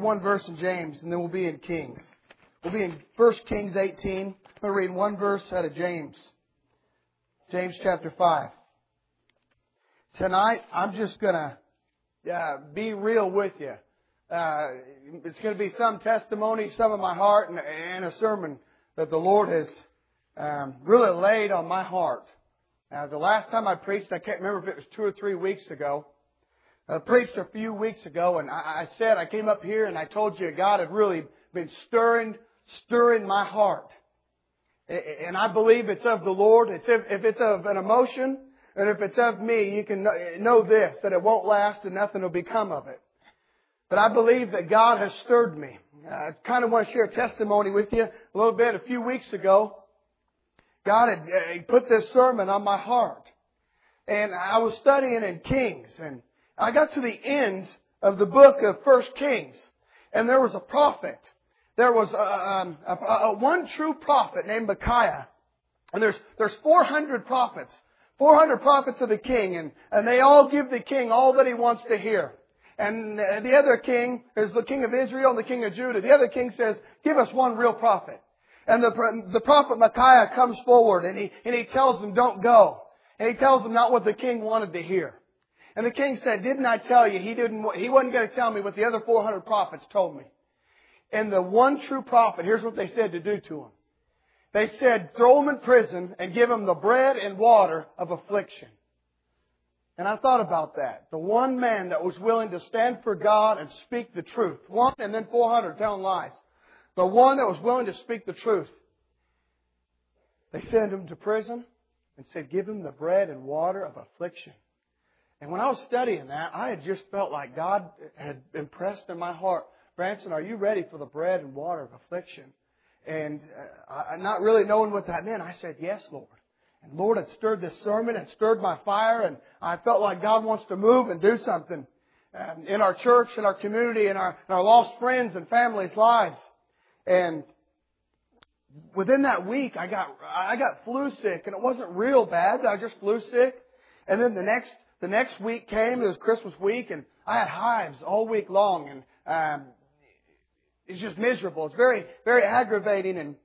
one verse in James, and then we'll be in Kings. We'll be in 1 Kings 18. I'm going to read one verse out of James. James chapter 5. Tonight, I'm just going to uh, be real with you. Uh, it's going to be some testimony, some of my heart, and, and a sermon that the Lord has um, really laid on my heart. Now, the last time I preached, I can't remember if it was two or three weeks ago. I preached a few weeks ago, and I, said I came up here and I told you God had really been stirring, stirring my heart. And I believe it's of the Lord. It's if, if it's of an emotion, and if it's of me, you can know this, that it won't last and nothing will become of it. But I believe that God has stirred me. I kind of want to share a testimony with you a little bit. A few weeks ago, God had uh, put this sermon on my heart. And I was studying in Kings, and I got to the end of the book of First Kings, and there was a prophet. There was a, um, a, a, a one true prophet named Micaiah. And there's, there's 400 prophets. 400 prophets of the king, and, and they all give the king all that he wants to hear. And uh, the other king, is the king of Israel and the king of Judah. The other king says, give us one real prophet. And the, the prophet Micaiah comes forward and he, and he tells them, don't go. And he tells them not what the king wanted to hear. And the king said, didn't I tell you he didn't, he wasn't going to tell me what the other 400 prophets told me. And the one true prophet, here's what they said to do to him. They said, throw him in prison and give him the bread and water of affliction. And I thought about that. The one man that was willing to stand for God and speak the truth. One and then 400 telling lies. The one that was willing to speak the truth. They sent him to prison and said, give him the bread and water of affliction. And when I was studying that, I had just felt like God had impressed in my heart, Branson, are you ready for the bread and water of affliction? And uh, not really knowing what that meant, I said, yes, Lord. And Lord had stirred this sermon and stirred my fire, and I felt like God wants to move and do something um, in our church, in our community, in our, in our lost friends and families' lives. And within that week, I got I got flu sick, and it wasn't real bad. I just flu sick. And then the next the next week came. It was Christmas week, and I had hives all week long, and um, it's just miserable. It's very very aggravating and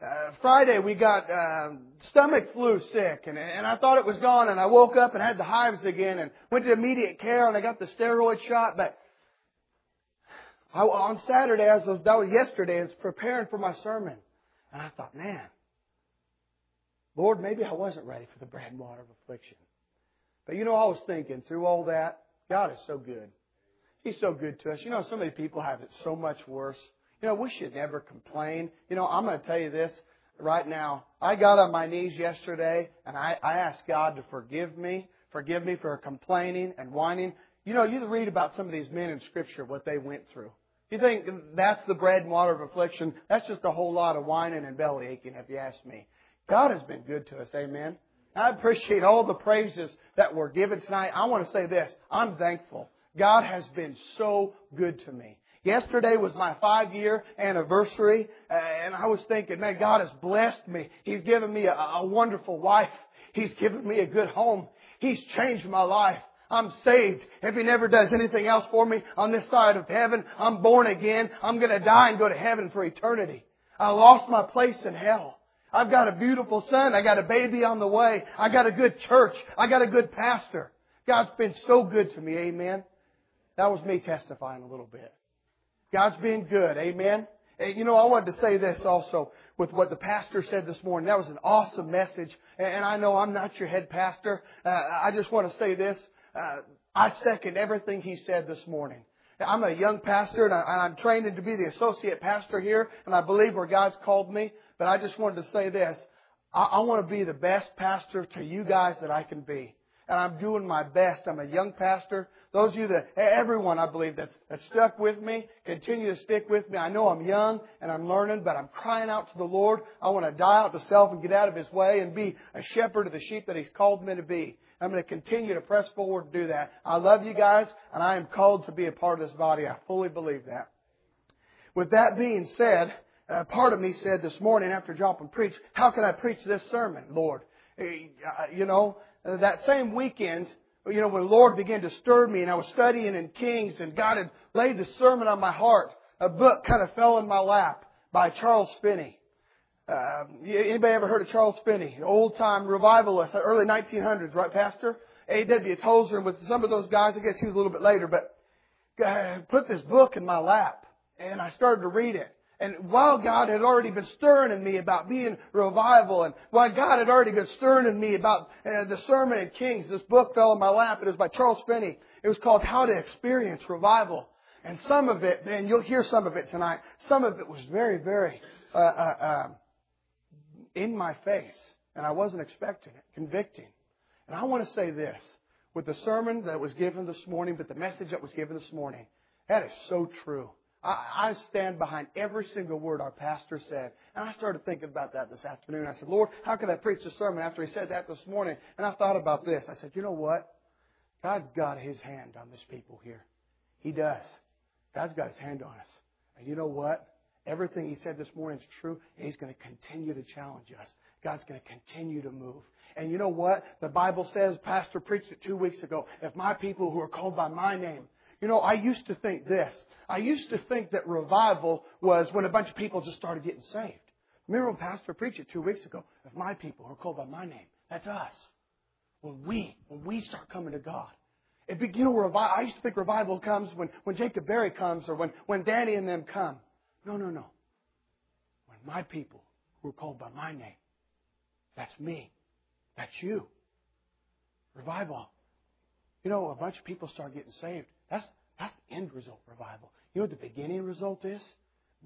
uh, Friday we got uh, stomach flu sick, and, and I thought it was gone, and I woke up and had the hives again, and went to immediate care, and I got the steroid shot. But I, on Saturday, as was, that was yesterday, I was preparing for my sermon, and I thought, man, Lord, maybe I wasn't ready for the bread and water of affliction. But you know, I was thinking through all that, God is so good. He's so good to us. You know, so many people have it so much worse. You know, we should never complain. You know, I'm going to tell you this right now. I got on my knees yesterday and I, I asked God to forgive me, forgive me for complaining and whining. You know, you read about some of these men in Scripture, what they went through. You think that's the bread and water of affliction? That's just a whole lot of whining and belly aching, if you ask me. God has been good to us, amen. I appreciate all the praises that were given tonight. I want to say this. I'm thankful. God has been so good to me. Yesterday was my five year anniversary, uh, and I was thinking, man, God has blessed me. He's given me a, a wonderful wife. He's given me a good home. He's changed my life. I'm saved. If He never does anything else for me on this side of heaven, I'm born again. I'm going to die and go to heaven for eternity. I lost my place in hell. I've got a beautiful son. I got a baby on the way. I got a good church. I got a good pastor. God's been so good to me. Amen. That was me testifying a little bit. God's been good. Amen. You know, I wanted to say this also with what the pastor said this morning. That was an awesome message. And I know I'm not your head pastor. Uh, I just want to say this. Uh, I second everything he said this morning. I'm a young pastor and, I, am trained to be the associate pastor here and I believe where God's called me. But I just wanted to say this. I, I want to be the best pastor to you guys that I can be and I'm doing my best. I'm a young pastor. Those of you that, everyone I believe that's, that's stuck with me, continue to stick with me. I know I'm young and I'm learning, but I'm crying out to the Lord. I want to die out to self and get out of His way and be a shepherd of the sheep that He's called me to be. I'm going to continue to press forward to do that. I love you guys and I am called to be a part of this body. I fully believe that. With that being said, uh, part of me said this morning after dropping preach, how can I preach this sermon, Lord? Uh, you know, uh, that same weekend, you know, when the Lord began to stir me and I was studying in Kings and God had laid the sermon on my heart, a book kind of fell in my lap by Charles Finney. Uh, anybody ever heard of Charles Finney? Old time revivalist, early 1900s, right, Pastor? A.W. Tozer, and with some of those guys, I guess he was a little bit later, but uh, put this book in my lap and I started to read it. And while God had already been stirring in me about being revival, and while God had already been stirring in me about uh, the Sermon in Kings, this book fell in my lap. It was by Charles Finney. It was called How to Experience Revival. And some of it, and you'll hear some of it tonight, some of it was very, very uh, uh, um, in my face. And I wasn't expecting it, convicting. And I want to say this with the sermon that was given this morning, but the message that was given this morning, that is so true. I, I stand behind every single word our pastor said. And I started thinking about that this afternoon. I said, Lord, how can I preach a sermon after he said that this morning? And I thought about this. I said, you know what? God's got his hand on this people here. He does. God's got his hand on us. And you know what? Everything he said this morning is true, and he's going to continue to challenge us. God's going to continue to move. And you know what? The Bible says, Pastor preached it two weeks ago, if my people who are called by my name you know, I used to think this. I used to think that revival was when a bunch of people just started getting saved. Remember when Pastor preached it two weeks ago? If my people are called by my name, that's us. When we, when we start coming to God. If, you know, revival, I used to think revival comes when, when Jacob Berry comes or when, when Danny and them come. No, no, no. When my people who are called by my name, that's me. That's you. Revival. You know, a bunch of people start getting saved. That's, that's the end result revival. You know what the beginning result is?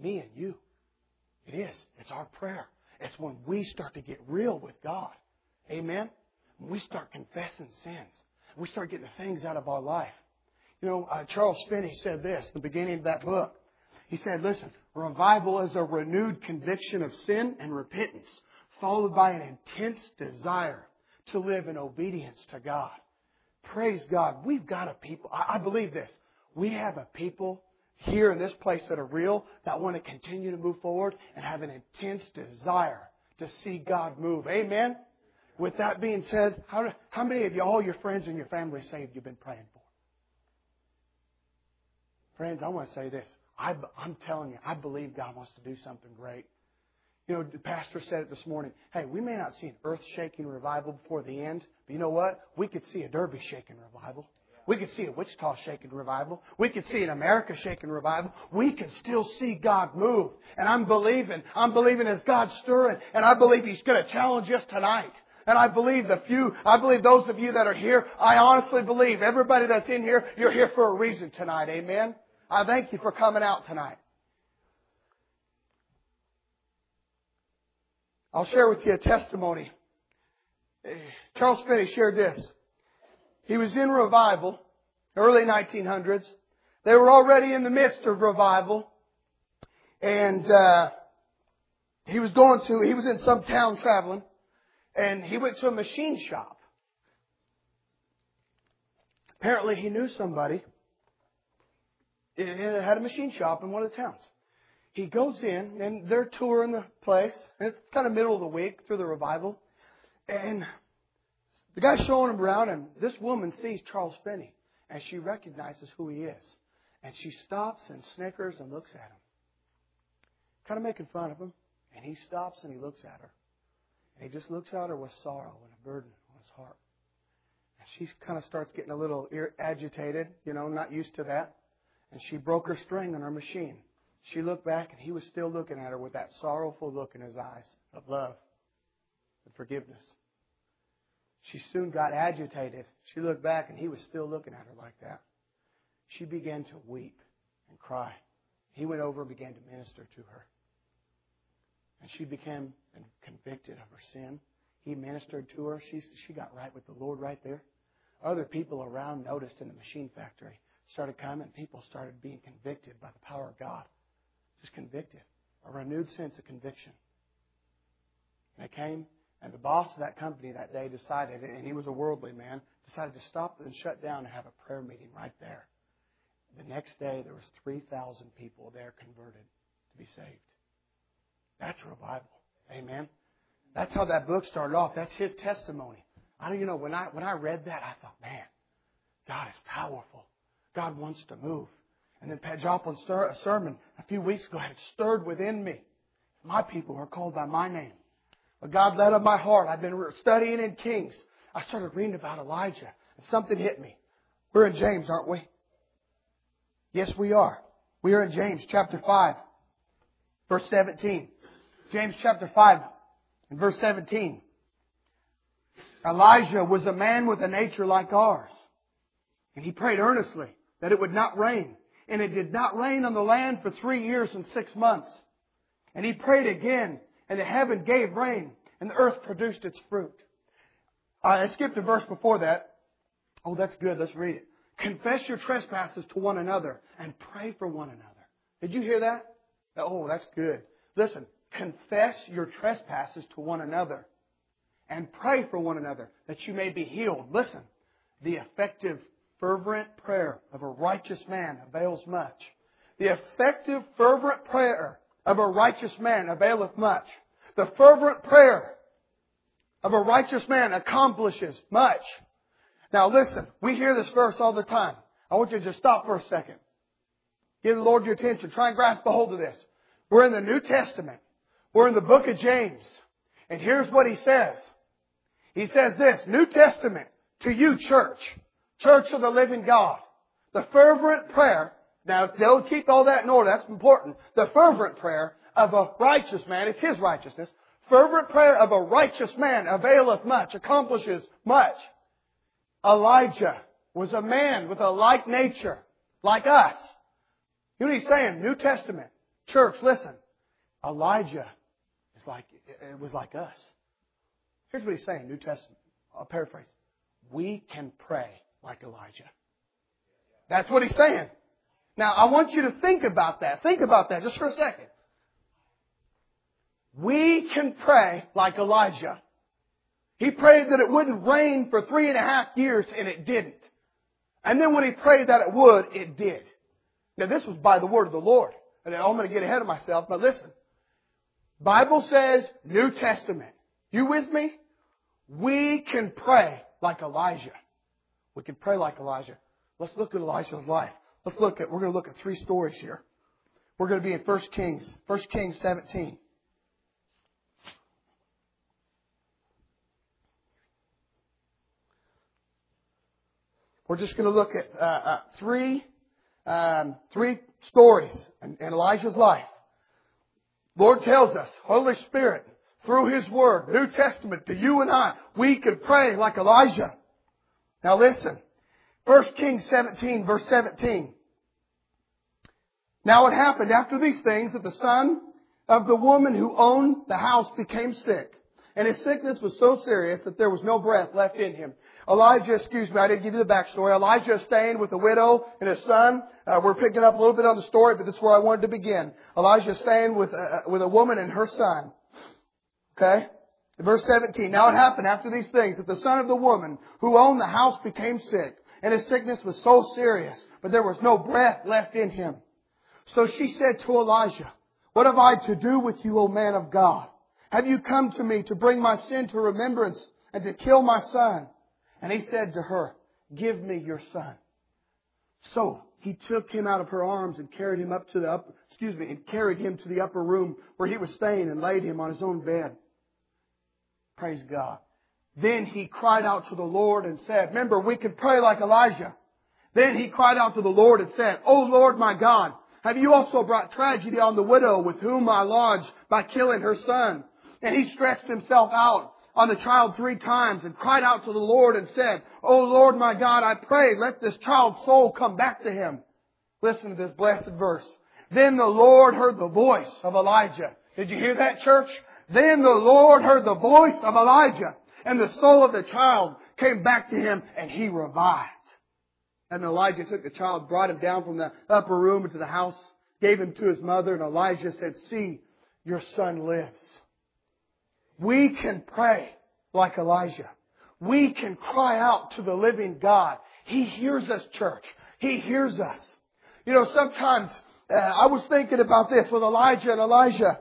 Me and you. It is. It's our prayer. It's when we start to get real with God. Amen? When we start confessing sins. We start getting the things out of our life. You know, uh, Charles Finney said this in the beginning of that book. He said, listen, revival is a renewed conviction of sin and repentance, followed by an intense desire to live in obedience to God. Praise God. We've got a people. I, I believe this. We have a people here in this place that are real that want to continue to move forward and have an intense desire to see God move. Amen. With that being said, how, how many of you, all your friends and your family saved you've been praying for? Friends, I want to say this. I, I'm telling you, I believe God wants to do something great. You know, the pastor said it this morning. Hey, we may not see an earth shaking revival before the end, but you know what? We could see a Derby shaking revival. We could see a Wichita shaking revival. We could see an America shaking revival. We can still see God move. And I'm believing, I'm believing as God's stirring, and I believe He's going to challenge us tonight. And I believe the few, I believe those of you that are here, I honestly believe everybody that's in here, you're here for a reason tonight. Amen? I thank you for coming out tonight. I'll share with you a testimony. Charles Finney shared this. He was in revival, early 1900s. They were already in the midst of revival. And, uh, he was going to, he was in some town traveling, and he went to a machine shop. Apparently he knew somebody. It had a machine shop in one of the towns he goes in and they're touring the place. It's kind of middle of the week through the revival. And the guy's showing him around and this woman sees Charles Finney and she recognizes who he is. And she stops and snickers and looks at him. Kind of making fun of him. And he stops and he looks at her. And he just looks at her with sorrow and a burden on his heart. And she kind of starts getting a little agitated, you know, not used to that. And she broke her string on her machine. She looked back and he was still looking at her with that sorrowful look in his eyes of love and forgiveness. She soon got agitated. She looked back and he was still looking at her like that. She began to weep and cry. He went over and began to minister to her. And she became convicted of her sin. He ministered to her. She, she got right with the Lord right there. Other people around noticed in the machine factory started coming. People started being convicted by the power of God. Just convicted. A renewed sense of conviction. And it came, and the boss of that company that day decided, and he was a worldly man, decided to stop and shut down and have a prayer meeting right there. The next day, there was 3,000 people there converted to be saved. That's revival. Amen. That's how that book started off. That's his testimony. I don't, you know, when I when I read that, I thought, man, God is powerful. God wants to move. And then Pat Joplin's sermon a few weeks ago had stirred within me. My people are called by my name. But God led on my heart. I've been studying in Kings. I started reading about Elijah, and something hit me. We're in James, aren't we? Yes, we are. We are in James chapter 5, verse 17. James chapter 5 and verse 17. Elijah was a man with a nature like ours. And he prayed earnestly that it would not rain. And it did not rain on the land for three years and six months. And he prayed again, and the heaven gave rain, and the earth produced its fruit. Uh, I skipped a verse before that. Oh, that's good. Let's read it. Confess your trespasses to one another and pray for one another. Did you hear that? Oh, that's good. Listen, confess your trespasses to one another and pray for one another that you may be healed. Listen, the effective, fervent prayer of a righteous man avails much. The effective, fervent prayer of a righteous man availeth much. The fervent prayer of a righteous man accomplishes much. Now listen, we hear this verse all the time. I want you to just stop for a second. Give the Lord your attention. Try and grasp a hold of this. We're in the New Testament. We're in the book of James. And here's what he says. He says this, New Testament to you church, church of the living God. The fervent prayer, now they'll keep all that in order, that's important. The fervent prayer of a righteous man, it's his righteousness. Fervent prayer of a righteous man availeth much, accomplishes much. Elijah was a man with a like nature, like us. You know what he's saying? New Testament. Church, listen. Elijah is like, it was like us. Here's what he's saying, New Testament. I'll paraphrase. We can pray like Elijah. That's what he's saying. Now, I want you to think about that. Think about that just for a second. We can pray like Elijah. He prayed that it wouldn't rain for three and a half years and it didn't. And then when he prayed that it would, it did. Now this was by the word of the Lord. And I'm going to get ahead of myself, but listen. Bible says New Testament. You with me? We can pray like Elijah. We can pray like Elijah. Let's look at Elijah's life. Let's look at, we're going to look at three stories here. We're going to be in 1 Kings, 1 Kings 17. We're just going to look at uh, uh, three, um, three stories in, in Elijah's life. Lord tells us, Holy Spirit, through His Word, New Testament, to you and I, we can pray like Elijah. Now listen. 1 Kings 17 verse 17. Now it happened after these things that the son of the woman who owned the house became sick. And his sickness was so serious that there was no breath left in him. Elijah, excuse me, I didn't give you the backstory. Elijah is staying with a widow and his son. Uh, we're picking up a little bit on the story, but this is where I wanted to begin. Elijah is staying with, uh, with a woman and her son. Okay? Verse 17. Now it happened after these things that the son of the woman who owned the house became sick, and his sickness was so serious, but there was no breath left in him. So she said to Elijah, What have I to do with you, O man of God? Have you come to me to bring my sin to remembrance and to kill my son? And he said to her, Give me your son. So he took him out of her arms and carried him up to the upper, excuse me, and carried him to the upper room where he was staying and laid him on his own bed. Praise God. Then he cried out to the Lord and said, remember, we can pray like Elijah. Then he cried out to the Lord and said, O Lord my God, have you also brought tragedy on the widow with whom I lodged by killing her son? And he stretched himself out on the child three times and cried out to the Lord and said, O Lord my God, I pray, let this child's soul come back to him. Listen to this blessed verse. Then the Lord heard the voice of Elijah. Did you hear that, church? Then the Lord heard the voice of Elijah, and the soul of the child came back to him, and he revived. And Elijah took the child, brought him down from the upper room into the house, gave him to his mother, and Elijah said, See, your son lives. We can pray like Elijah. We can cry out to the living God. He hears us, church. He hears us. You know, sometimes uh, I was thinking about this with Elijah and Elisha.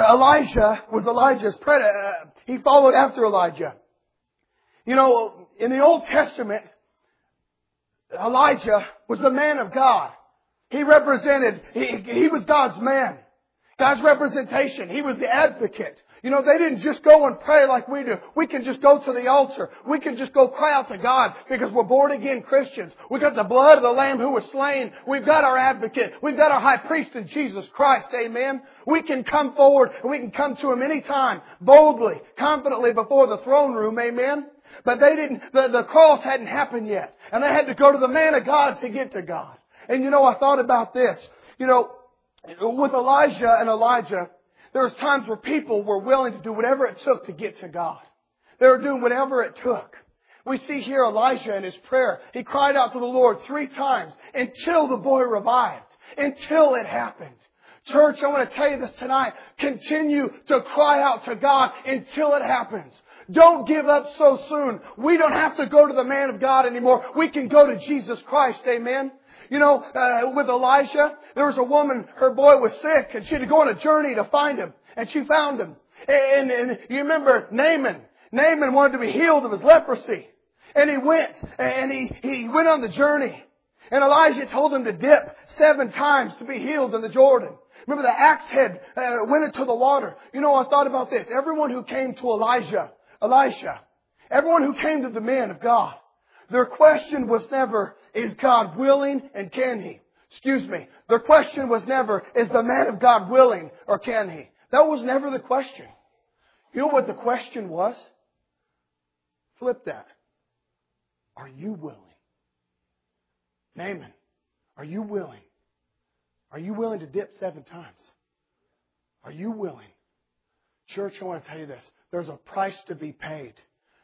Elisha was Elijah's predator. He followed after Elijah. You know, in the Old Testament, Elijah was the man of God. He represented, he, he was God's man. God's representation. He was the advocate. You know, they didn't just go and pray like we do. We can just go to the altar. We can just go cry out to God because we're born again Christians. We got the blood of the Lamb who was slain. We've got our advocate. We've got our high priest in Jesus Christ. Amen. We can come forward and we can come to Him anytime, boldly, confidently before the throne room. Amen. But they didn't, the, the cross hadn't happened yet. And they had to go to the man of God to get to God. And you know, I thought about this. You know, with Elijah and Elisha, there was times where people were willing to do whatever it took to get to God. They were doing whatever it took. We see here Elijah in his prayer. He cried out to the Lord three times until the boy revived. Until it happened. Church, I want to tell you this tonight. Continue to cry out to God until it happens. Don't give up so soon. We don't have to go to the man of God anymore. We can go to Jesus Christ. Amen. You know, uh, with Elisha, there was a woman, her boy was sick, and she had to go on a journey to find him, and she found him. And, and you remember Naaman. Naaman wanted to be healed of his leprosy. And he went, and he, he went on the journey. And Elisha told him to dip seven times to be healed in the Jordan. Remember the axe head uh, went into the water. You know, I thought about this. Everyone who came to Elijah, Elisha, everyone who came to the man of God, their question was never, is God willing and can He? Excuse me. Their question was never, is the man of God willing or can He? That was never the question. You know what the question was? Flip that. Are you willing? Naaman, are you willing? Are you willing to dip seven times? Are you willing? Church, I want to tell you this. There's a price to be paid.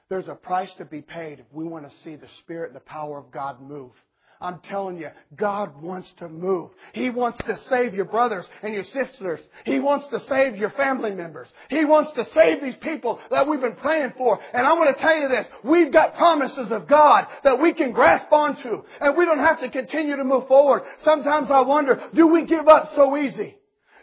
There's a price to be paid if we want to see the Spirit and the power of God move. I'm telling you, God wants to move. He wants to save your brothers and your sisters. He wants to save your family members. He wants to save these people that we've been praying for. And I want to tell you this, we've got promises of God that we can grasp onto and we don't have to continue to move forward. Sometimes I wonder, do we give up so easy?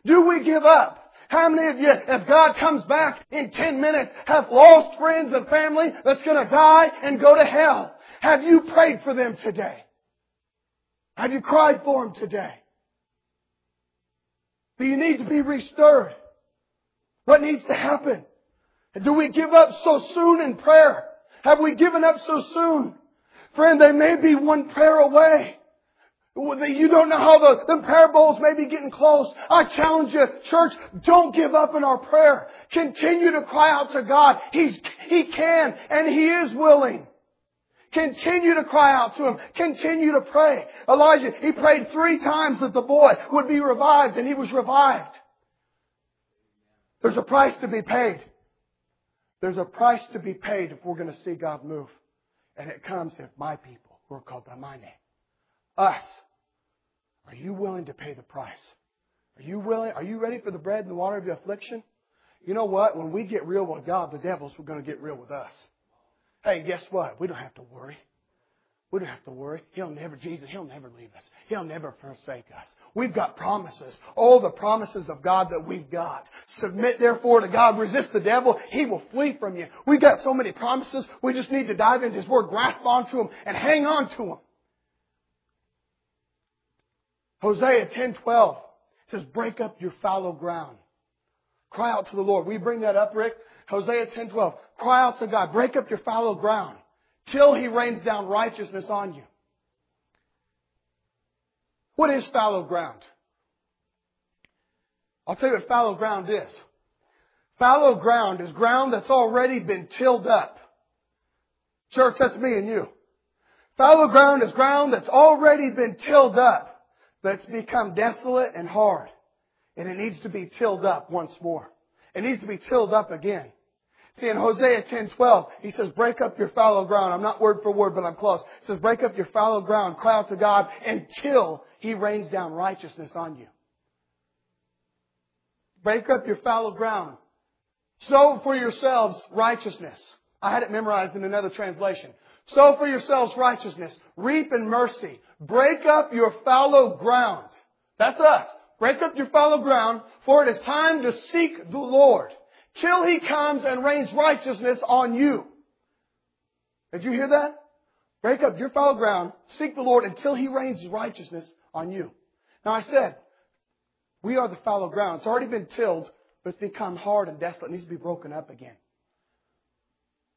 Do we give up? How many of you, if God comes back in 10 minutes, have lost friends and family that's going to die and go to hell? Have you prayed for them today? Have you cried for them today? Do you need to be restored? What needs to happen? Do we give up so soon in prayer? Have we given up so soon? Friend, they may be one prayer away. You don't know how the, the may be getting close. I challenge you, church, don't give up in our prayer. Continue to cry out to God. He's, He can and He is willing. Continue to cry out to Him. Continue to pray. Elijah, he prayed three times that the boy would be revived and he was revived. There's a price to be paid. There's a price to be paid if we're going to see God move. And it comes if my people who are called by my name, us, are you willing to pay the price? Are you willing? Are you ready for the bread and the water of your affliction? You know what? When we get real with God, the devil's going to get real with us. Hey, guess what? We don't have to worry. We don't have to worry. He'll never, Jesus, He'll never leave us. He'll never forsake us. We've got promises. All the promises of God that we've got. Submit therefore to God. Resist the devil. He will flee from you. We've got so many promises. We just need to dive into His Word, grasp onto them, and hang on to them. Hosea 10:12 says, "Break up your fallow ground." Cry out to the Lord. We bring that up, Rick. Hosea 10:12. Cry out to God. Break up your fallow ground till He rains down righteousness on you. What is fallow ground? I'll tell you what fallow ground is. Fallow ground is ground that's already been tilled up. Church, that's me and you. Fallow ground is ground that's already been tilled up that's become desolate and hard. And it needs to be tilled up once more. It needs to be tilled up again. See, in Hosea 10:12, he says, "Break up your fallow ground." I'm not word for word, but I'm close. He says, "Break up your fallow ground, cry out to God until He rains down righteousness on you." Break up your fallow ground. Sow for yourselves righteousness. I had it memorized in another translation. Sow for yourselves righteousness. Reap in mercy. Break up your fallow ground. That's us. Break up your fallow ground, for it is time to seek the Lord till He comes and rains righteousness on you. Did you hear that? Break up your fallow ground. Seek the Lord until He rains righteousness on you. Now I said, we are the fallow ground. It's already been tilled, but it's become hard and desolate. It needs to be broken up again.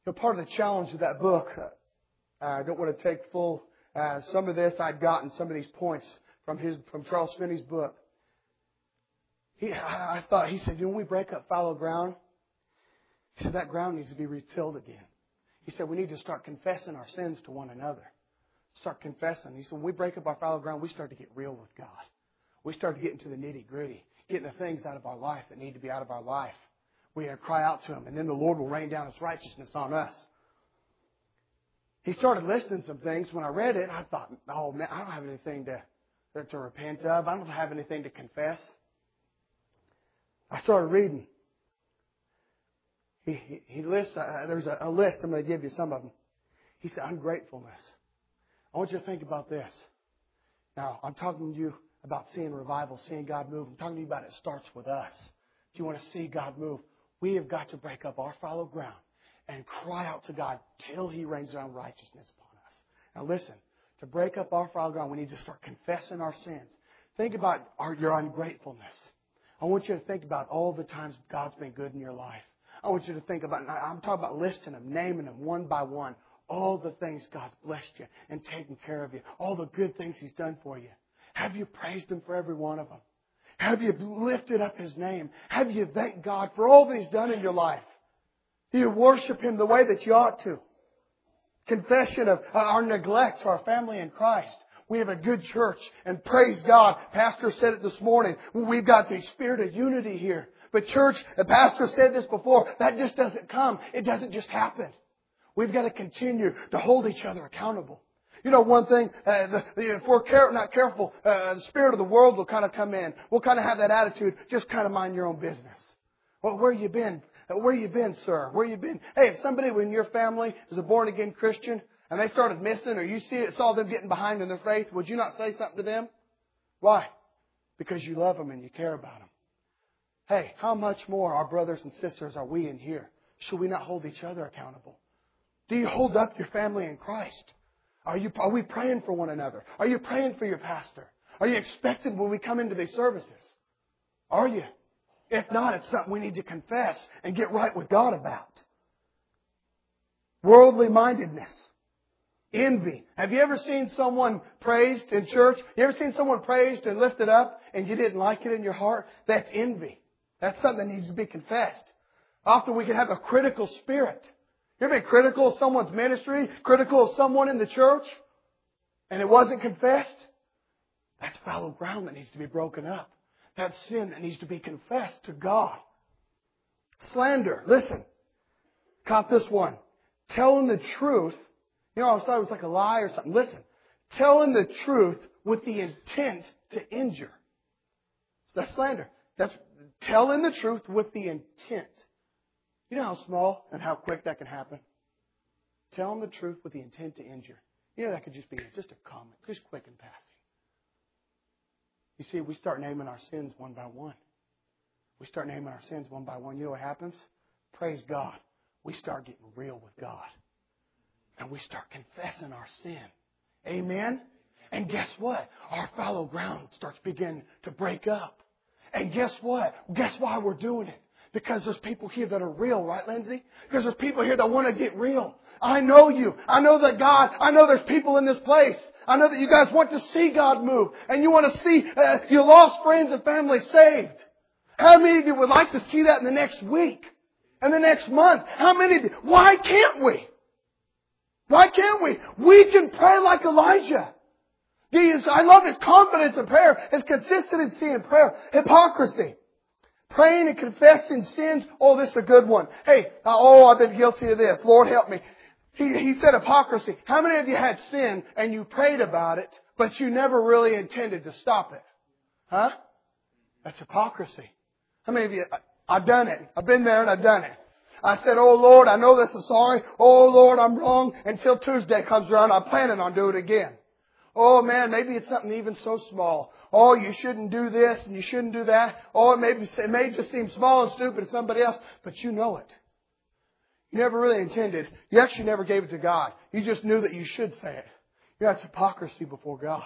You know, part of the challenge of that book, uh, I don't want to take full, uh, some of this I'd gotten, some of these points from his, from Charles Finney's book. He, I thought, he said, you know, when we break up fallow ground, he said that ground needs to be retilled again. He said we need to start confessing our sins to one another. Start confessing. He said when we break up our fallow ground, we start to get real with God. We start to get into the nitty gritty, getting the things out of our life that need to be out of our life. We cry out to Him, and then the Lord will rain down His righteousness on us. He started listing some things. When I read it, I thought, oh man, I don't have anything to, to repent of. I don't have anything to confess. I started reading. He, he, he lists, uh, there's a, a list, I'm going to give you some of them. He said, ungratefulness. I want you to think about this. Now, I'm talking to you about seeing revival, seeing God move. I'm talking to you about it starts with us. If you want to see God move, we have got to break up our fallow ground and cry out to God till He rains down righteousness upon us. Now listen, to break up our fallow ground, we need to start confessing our sins. Think about our, your ungratefulness. I want you to think about all the times God's been good in your life. I want you to think about, I'm talking about listing them, naming them one by one. All the things God's blessed you and taken care of you. All the good things He's done for you. Have you praised Him for every one of them? Have you lifted up His name? Have you thanked God for all that He's done in your life? You worship Him the way that you ought to? Confession of our neglect to our family in Christ. We have a good church and praise God. Pastor said it this morning. We've got the spirit of unity here. But church, the pastor said this before, that just doesn't come. It doesn't just happen. We've got to continue to hold each other accountable. You know, one thing, uh, the, the, if we're care, not careful, uh, the spirit of the world will kind of come in. We'll kind of have that attitude, just kind of mind your own business. Well, where you been? Uh, where you been, sir? Where you been? Hey, if somebody in your family is a born again Christian and they started missing, or you see saw them getting behind in their faith, would you not say something to them? Why? Because you love them and you care about them. Hey, how much more, our brothers and sisters, are we in here? Should we not hold each other accountable? Do you hold up your family in Christ? Are, you, are we praying for one another? Are you praying for your pastor? Are you expected when we come into these services? Are you? If not, it's something we need to confess and get right with God about. Worldly mindedness. Envy. Have you ever seen someone praised in church? You ever seen someone praised and lifted up and you didn't like it in your heart? That's envy. That's something that needs to be confessed. Often we can have a critical spirit. You ever been critical of someone's ministry, critical of someone in the church, and it wasn't confessed? That's fallow ground that needs to be broken up. That's sin that needs to be confessed to God. Slander. Listen. Caught this one. Telling the truth. You know, I thought it was like a lie or something. Listen. Telling the truth with the intent to injure. That's slander. That's telling the truth with the intent. You know how small and how quick that can happen? Telling the truth with the intent to injure. You know, that could just be just a comment, just quick and passing. You see, we start naming our sins one by one. We start naming our sins one by one. You know what happens? Praise God. We start getting real with God. And we start confessing our sin. Amen? And guess what? Our fallow ground starts beginning to break up. And guess what? Guess why we're doing it? Because there's people here that are real, right, Lindsay? Because there's people here that want to get real. I know you. I know that God, I know there's people in this place. I know that you guys want to see God move and you want to see uh, your lost friends and family saved. How many of you would like to see that in the next week? And the next month? How many of you? Why can't we? Why can't we? We can pray like Elijah. I love his confidence in prayer, his consistency in prayer. Hypocrisy. Praying and confessing sins. Oh, this is a good one. Hey, uh, oh, I've been guilty of this. Lord help me. He, he said hypocrisy. How many of you had sin and you prayed about it, but you never really intended to stop it? Huh? That's hypocrisy. How many of you, I've done it. I've been there and I've done it. I said, Oh Lord, I know this is sorry. Oh Lord, I'm wrong. Until Tuesday comes around, I'm planning on doing it again. Oh man, maybe it's something even so small. Oh, you shouldn't do this and you shouldn't do that. Oh, it may, be, it may just seem small and stupid to somebody else, but you know it. You never really intended. You actually never gave it to God. You just knew that you should say it. You know, that's hypocrisy before God.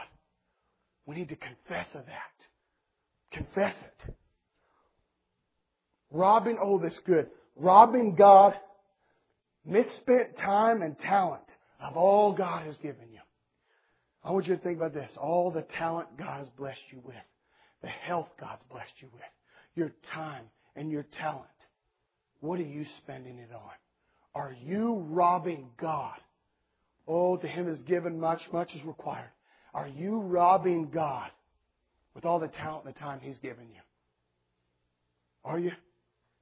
We need to confess of that. Confess it. Robbing, oh, this good. Robbing God, misspent time and talent of all God has given you. I want you to think about this. All the talent God has blessed you with. The health God's blessed you with. Your time and your talent. What are you spending it on? Are you robbing God? Oh, to him is given much, much is required. Are you robbing God with all the talent and the time he's given you? Are you?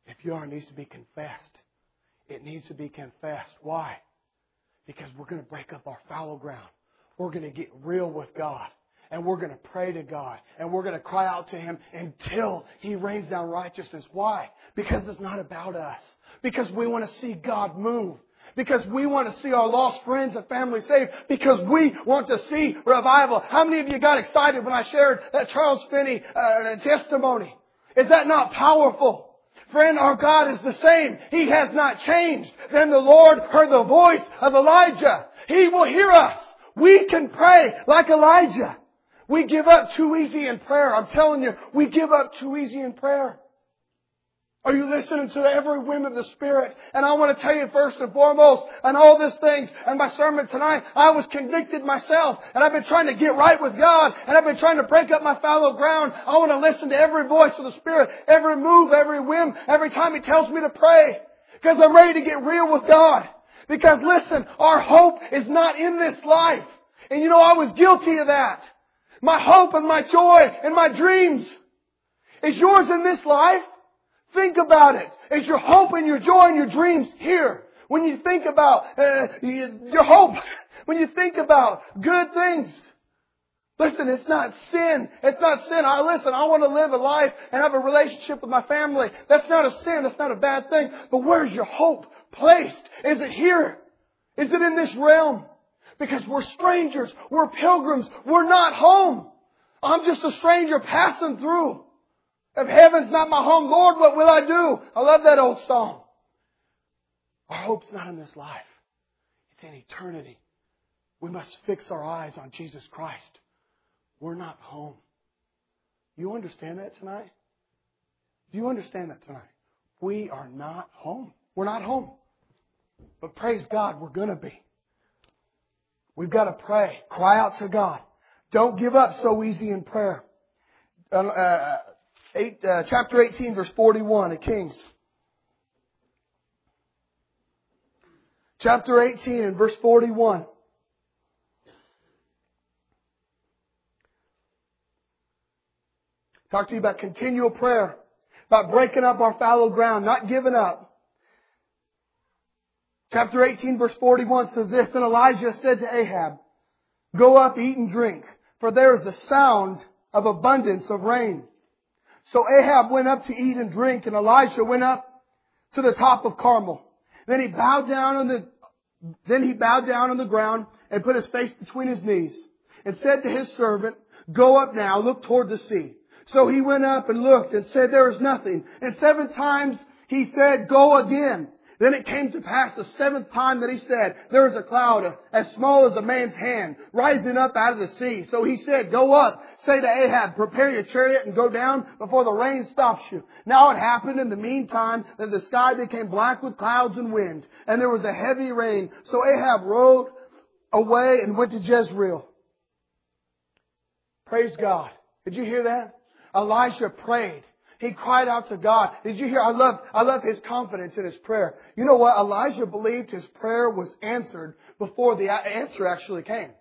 If you are, it needs to be confessed. It needs to be confessed. Why? Because we're going to break up our fallow ground. We're going to get real with God. And we're going to pray to God. And we're going to cry out to Him until He rains down righteousness. Why? Because it's not about us. Because we want to see God move. Because we want to see our lost friends and family saved. Because we want to see revival. How many of you got excited when I shared that Charles Finney uh, testimony? Is that not powerful? Friend, our God is the same. He has not changed. Then the Lord heard the voice of Elijah. He will hear us. We can pray like Elijah. We give up too easy in prayer. I'm telling you, we give up too easy in prayer. Are you listening to every whim of the Spirit? And I want to tell you first and foremost, and all these things, and my sermon tonight, I was convicted myself, and I've been trying to get right with God, and I've been trying to break up my fallow ground. I want to listen to every voice of the Spirit, every move, every whim, every time He tells me to pray. Because I'm ready to get real with God. Because listen, our hope is not in this life. And you know, I was guilty of that. My hope and my joy and my dreams is yours in this life. Think about it. Is your hope and your joy and your dreams here? When you think about uh, your hope, when you think about good things, listen, it's not sin. It's not sin. I listen. I want to live a life and have a relationship with my family. That's not a sin. That's not a bad thing. But where's your hope placed? Is it here? Is it in this realm? Because we're strangers. We're pilgrims. We're not home. I'm just a stranger passing through. If heaven's not my home, Lord, what will I do? I love that old song. Our hope's not in this life. It's in eternity. We must fix our eyes on Jesus Christ. We're not home. You understand that tonight? Do you understand that tonight? We are not home. We're not home. But praise God, we're going to be. We've got to pray. Cry out to God. Don't give up so easy in prayer. Uh, uh, eight, uh, chapter 18, verse 41 of Kings. Chapter 18 and verse 41. Talk to you about continual prayer, about breaking up our fallow ground, not giving up. Chapter 18 verse 41 says this, And Elijah said to Ahab, Go up, eat and drink, for there is a sound of abundance of rain. So Ahab went up to eat and drink, and Elijah went up to the top of Carmel. Then he bowed down on the, then he bowed down on the ground and put his face between his knees and said to his servant, Go up now, look toward the sea. So he went up and looked and said, There is nothing. And seven times he said, Go again. Then it came to pass the seventh time that he said, there is a cloud as small as a man's hand rising up out of the sea. So he said, go up, say to Ahab, prepare your chariot and go down before the rain stops you. Now it happened in the meantime that the sky became black with clouds and wind, and there was a heavy rain. So Ahab rode away and went to Jezreel. Praise God. Did you hear that? Elijah prayed. He cried out to God. Did you hear? I love, I love his confidence in his prayer. You know what? Elijah believed his prayer was answered before the answer actually came.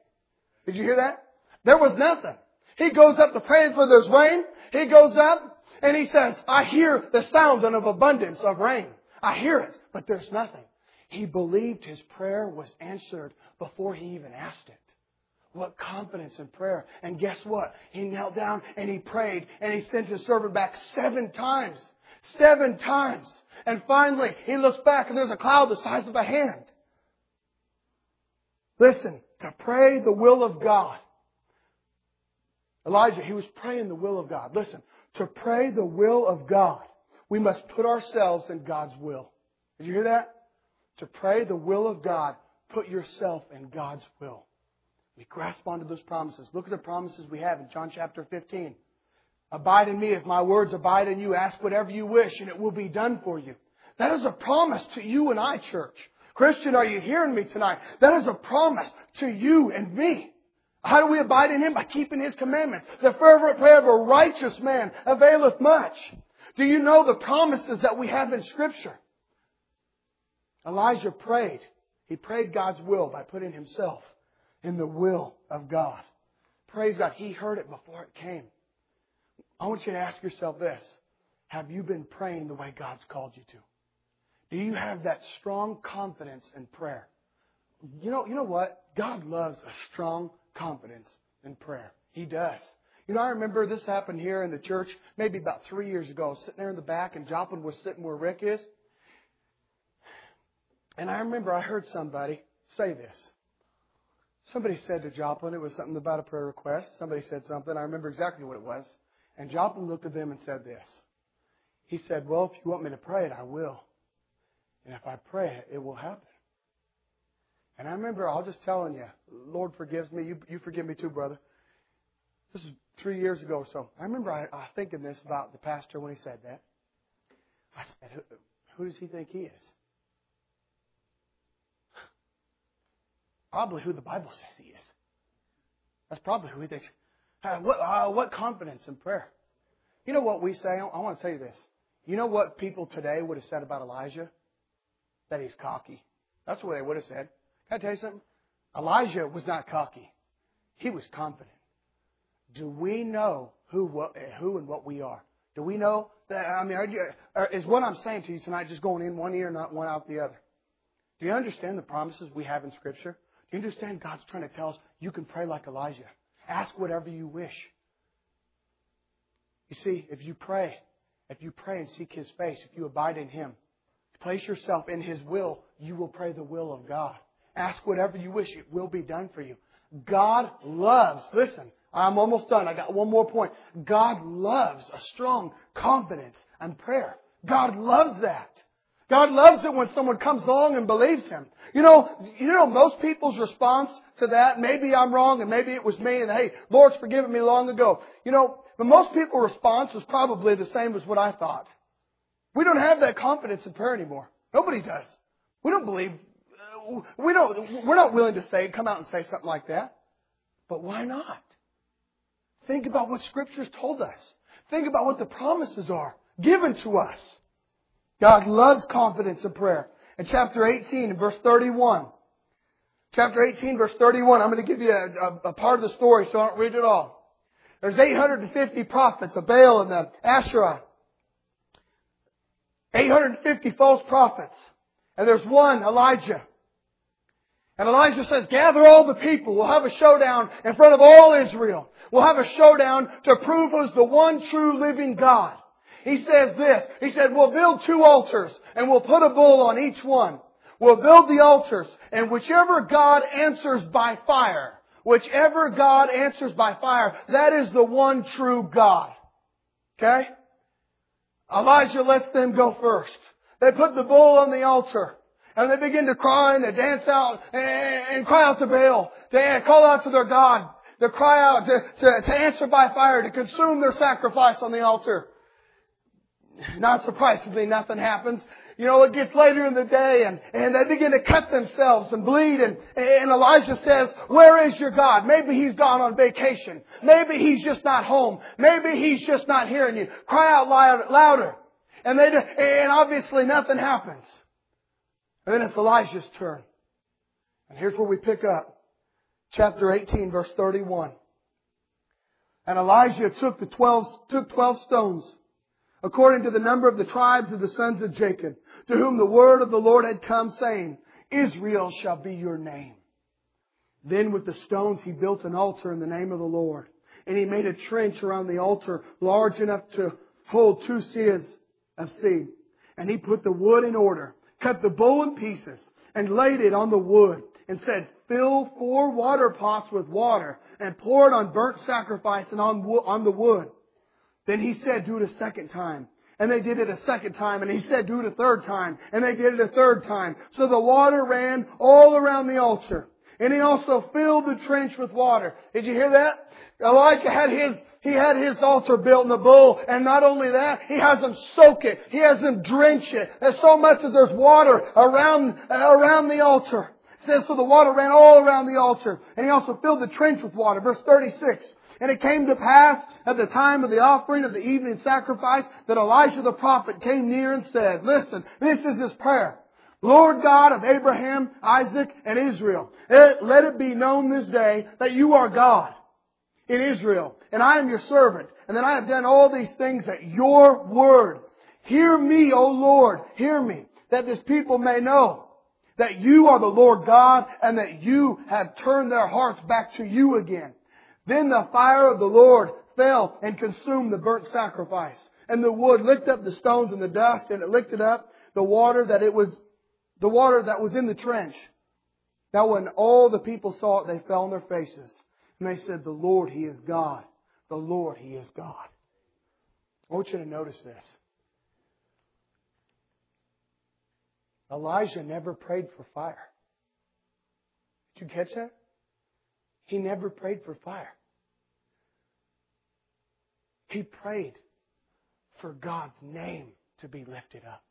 Did you hear that? There was nothing. He goes up to pray for there's rain. He goes up and he says, I hear the sound of abundance of rain. I hear it, but there's nothing. He believed his prayer was answered before he even asked it. What confidence in prayer. And guess what? He knelt down and he prayed and he sent his servant back seven times. Seven times. And finally, he looks back and there's a cloud the size of a hand. Listen, to pray the will of God. Elijah, he was praying the will of God. Listen, to pray the will of God, we must put ourselves in God's will. Did you hear that? to pray the will of God, put yourself in God's will. We grasp onto those promises. Look at the promises we have in John chapter 15. Abide in me. If my words abide in you, ask whatever you wish and it will be done for you. That is a promise to you and I, church. Christian, are you hearing me tonight? That is a promise to you and me. How do we abide in Him? By keeping His commandments. The fervent prayer of a righteous man availeth much. Do you know the promises that we have in Scripture? Elijah prayed. He prayed God's will by putting himself in the will of God. Praise God. He heard it before it came. I want you to ask yourself this. Have you been praying the way God's called you to? Do you have that strong confidence in prayer? You know, you know what? God loves a strong confidence in prayer. He does. You know, I remember this happened here in the church maybe about three years ago, sitting there in the back, and Joplin was sitting where Rick is. And I remember I heard somebody say this. Somebody said to Joplin, it was something about a prayer request. Somebody said something. I remember exactly what it was. And Joplin looked at them and said this. He said, Well, if you want me to pray it, I will. And if I pray it, it will happen. And I remember, I'll just telling you, Lord forgives me. You, you forgive me too, brother. This is three years ago or so. I remember I, I thinking this about the pastor when he said that. I said, who, who does he think he is? Probably who the Bible says he is. That's probably who he thinks. Uh, what, uh, what confidence in prayer? You know what we say? I, want to tell you this. You know what people today would have said about Elijah? That he's cocky. That's what they would have said. Can I tell you something? Elijah was not cocky. He was confident. Do we know who, what, who and what we are? Do we know that? I mean, you, is what I'm saying to you tonight just going in one ear, and not one out the other? Do you understand the promises we have in Scripture? You understand God's trying to tell us you can pray like Elijah? Ask whatever you wish. You see, if you pray, if you pray and seek His face, if you abide in Him, place yourself in His will, you will pray the will of God. Ask whatever you wish, it will be done for you. God loves, listen, I'm almost done. I got one more point. God loves a strong confidence and prayer. God loves that. God loves it when someone comes along and believes Him. You know, you know, most people's response to that, maybe I'm wrong and maybe it was me and hey, Lord's forgiven me long ago. You know, but most people's response was probably the same as what I thought. We don't have that confidence in prayer anymore. Nobody does. We don't believe, uh, we don't, we're not willing to say, come out and say something like that. But why not? Think about what Scripture's told us. Think about what the promises are given to us. God loves confidence in prayer. In chapter 18, verse 31, chapter 18, verse 31, I'm going to give you a, a, a part of the story, so I don't read it all. There's 850 prophets of Baal and the Asherah. 850 false prophets. And there's one, Elijah. And Elijah says, gather all the people. We'll have a showdown in front of all Israel. We'll have a showdown to prove who's the one true living God. He says this. He said, we'll build two altars and we'll put a bull on each one. We'll build the altars and whichever God answers by fire, whichever God answers by fire, that is the one true God. Okay? Elijah lets them go first. They put the bull on the altar. And they begin to cry and they dance out and, cry out to Baal. They call out to their God. To cry out, to, to, to answer by fire, to consume their sacrifice on the altar. Not surprisingly, nothing happens. You know, it gets later in the day and, and they begin to cut themselves and bleed and, and Elijah says, where is your God? Maybe he's gone on vacation. Maybe he's just not home. Maybe he's just not hearing you. Cry out loud, louder. And they, and obviously nothing happens. And then it's Elijah's turn. And here's where we pick up. Chapter 18 verse 31. And Elijah took the 12, took 12 stones according to the number of the tribes of the sons of Jacob, to whom the word of the Lord had come, saying, Israel shall be your name. Then with the stones he built an altar in the name of the Lord. And he made a trench around the altar large enough to hold two seahs of seed. And he put the wood in order, cut the bull in pieces, and laid it on the wood, and said, Fill four water pots with water, and pour it on burnt sacrifice and on, on the wood. Then he said, do it a second time. And they did it a second time. And he said, do it a third time. And they did it a third time. So the water ran all around the altar. And he also filled the trench with water. Did you hear that? Elijah had his, he had his altar built in the bull. And not only that, he has them soak it. He has them drench it. There's so much that there's water around, around the altar. It says, so the water ran all around the altar. And he also filled the trench with water. Verse 36. And it came to pass at the time of the offering of the evening sacrifice that Elijah the prophet came near and said, listen, this is his prayer. Lord God of Abraham, Isaac, and Israel, eh, let it be known this day that you are God in Israel, and I am your servant, and that I have done all these things at your word. Hear me, O Lord, hear me, that this people may know that you are the Lord God, and that you have turned their hearts back to you again. Then the fire of the Lord fell and consumed the burnt sacrifice. And the wood licked up the stones and the dust, and it licked up the water that it was, the water that was in the trench. Now when all the people saw it, they fell on their faces. And they said, the Lord, He is God. The Lord, He is God. I want you to notice this. Elijah never prayed for fire. Did you catch that? He never prayed for fire. He prayed for God's name to be lifted up.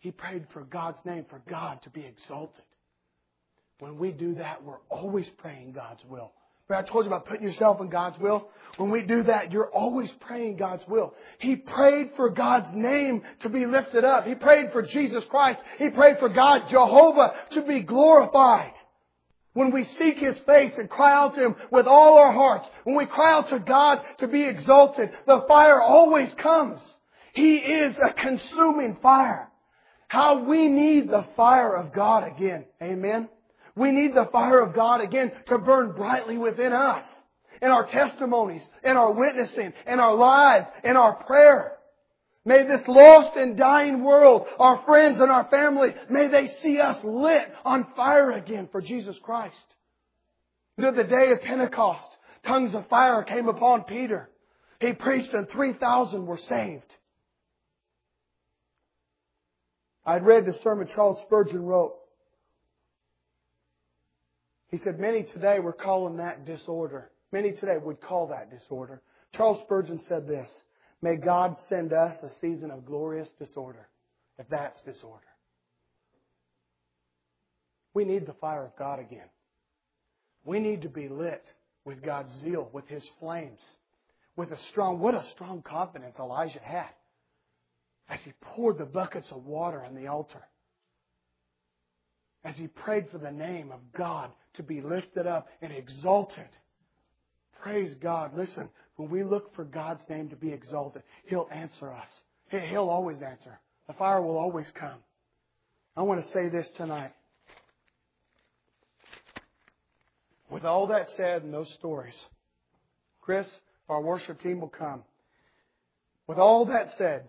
He prayed for God's name, for God to be exalted. When we do that, we're always praying God's will. I told you about putting yourself in God's will. When we do that, you're always praying God's will. He prayed for God's name to be lifted up. He prayed for Jesus Christ. He prayed for God, Jehovah, to be glorified. When we seek His face and cry out to Him with all our hearts, when we cry out to God to be exalted, the fire always comes. He is a consuming fire. How we need the fire of God again. Amen. We need the fire of God again to burn brightly within us. In our testimonies, in our witnessing, in our lives, in our prayer. May this lost and dying world, our friends and our family, may they see us lit on fire again for Jesus Christ. To the day of Pentecost, tongues of fire came upon Peter. He preached and 3,000 were saved. I'd read the sermon Charles Spurgeon wrote. He said, many today were calling that disorder. Many today would call that disorder. Charles Spurgeon said this, May God send us a season of glorious disorder, if that's disorder. We need the fire of God again. We need to be lit with God's zeal, with His flames, with a strong, what a strong confidence Elijah had as he poured the buckets of water on the altar. As he prayed for the name of God to be lifted up and exalted. Praise God. Listen, when we look for God's name to be exalted, He'll answer us. He'll always answer. The fire will always come. I want to say this tonight. With all that said and those stories, Chris, our worship team will come. With all that said,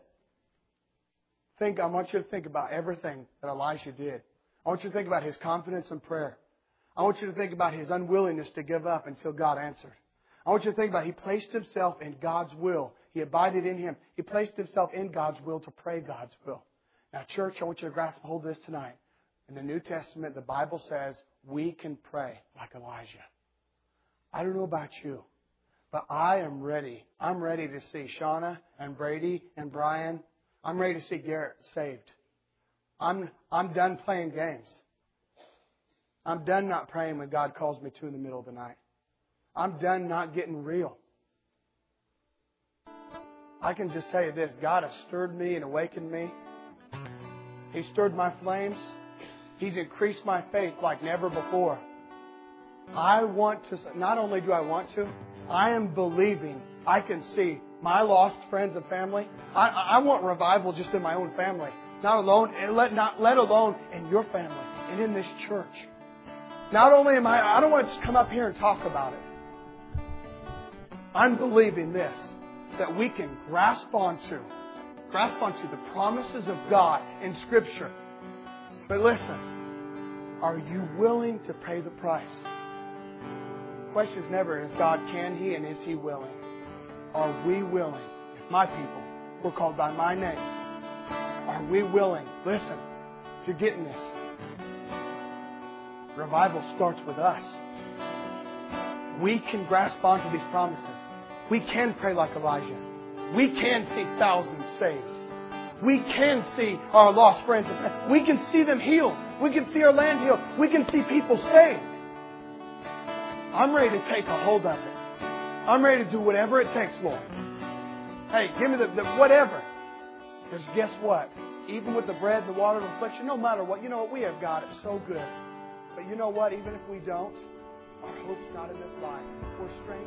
think I want you to think about everything that Elijah did. I want you to think about his confidence in prayer. I want you to think about his unwillingness to give up until God answered. I want you to think about it. he placed himself in God's will. He abided in him. He placed himself in God's will to pray God's will. Now, church, I want you to grasp hold of this tonight. In the New Testament, the Bible says we can pray like Elijah. I don't know about you, but I am ready. I'm ready to see Shauna and Brady and Brian. I'm ready to see Garrett saved. I'm, I'm done playing games. I'm done not praying when God calls me to in the middle of the night. I'm done not getting real. I can just tell you this God has stirred me and awakened me. He stirred my flames. He's increased my faith like never before. I want to, not only do I want to, I am believing I can see my lost friends and family. I, I want revival just in my own family. Not alone, let, not, let alone in your family and in this church. Not only am I, I don't want to just come up here and talk about it. I'm believing this, that we can grasp onto, grasp onto the promises of God in Scripture. But listen, are you willing to pay the price? The question is never is God can He and is He willing? Are we willing, if my people, We're called by my name. Are we willing? Listen, if you're getting this, revival starts with us. We can grasp onto these promises. We can pray like Elijah. We can see thousands saved. We can see our lost friends. We can see them healed. We can see our land healed. We can see people saved. I'm ready to take a hold of it. I'm ready to do whatever it takes, Lord. Hey, give me the, the whatever. Because guess what? Even with the bread, the water, the affliction, no matter what, you know what? We have got It's so good. But you know what? Even if we don't, our hope's not in this life. We're strangers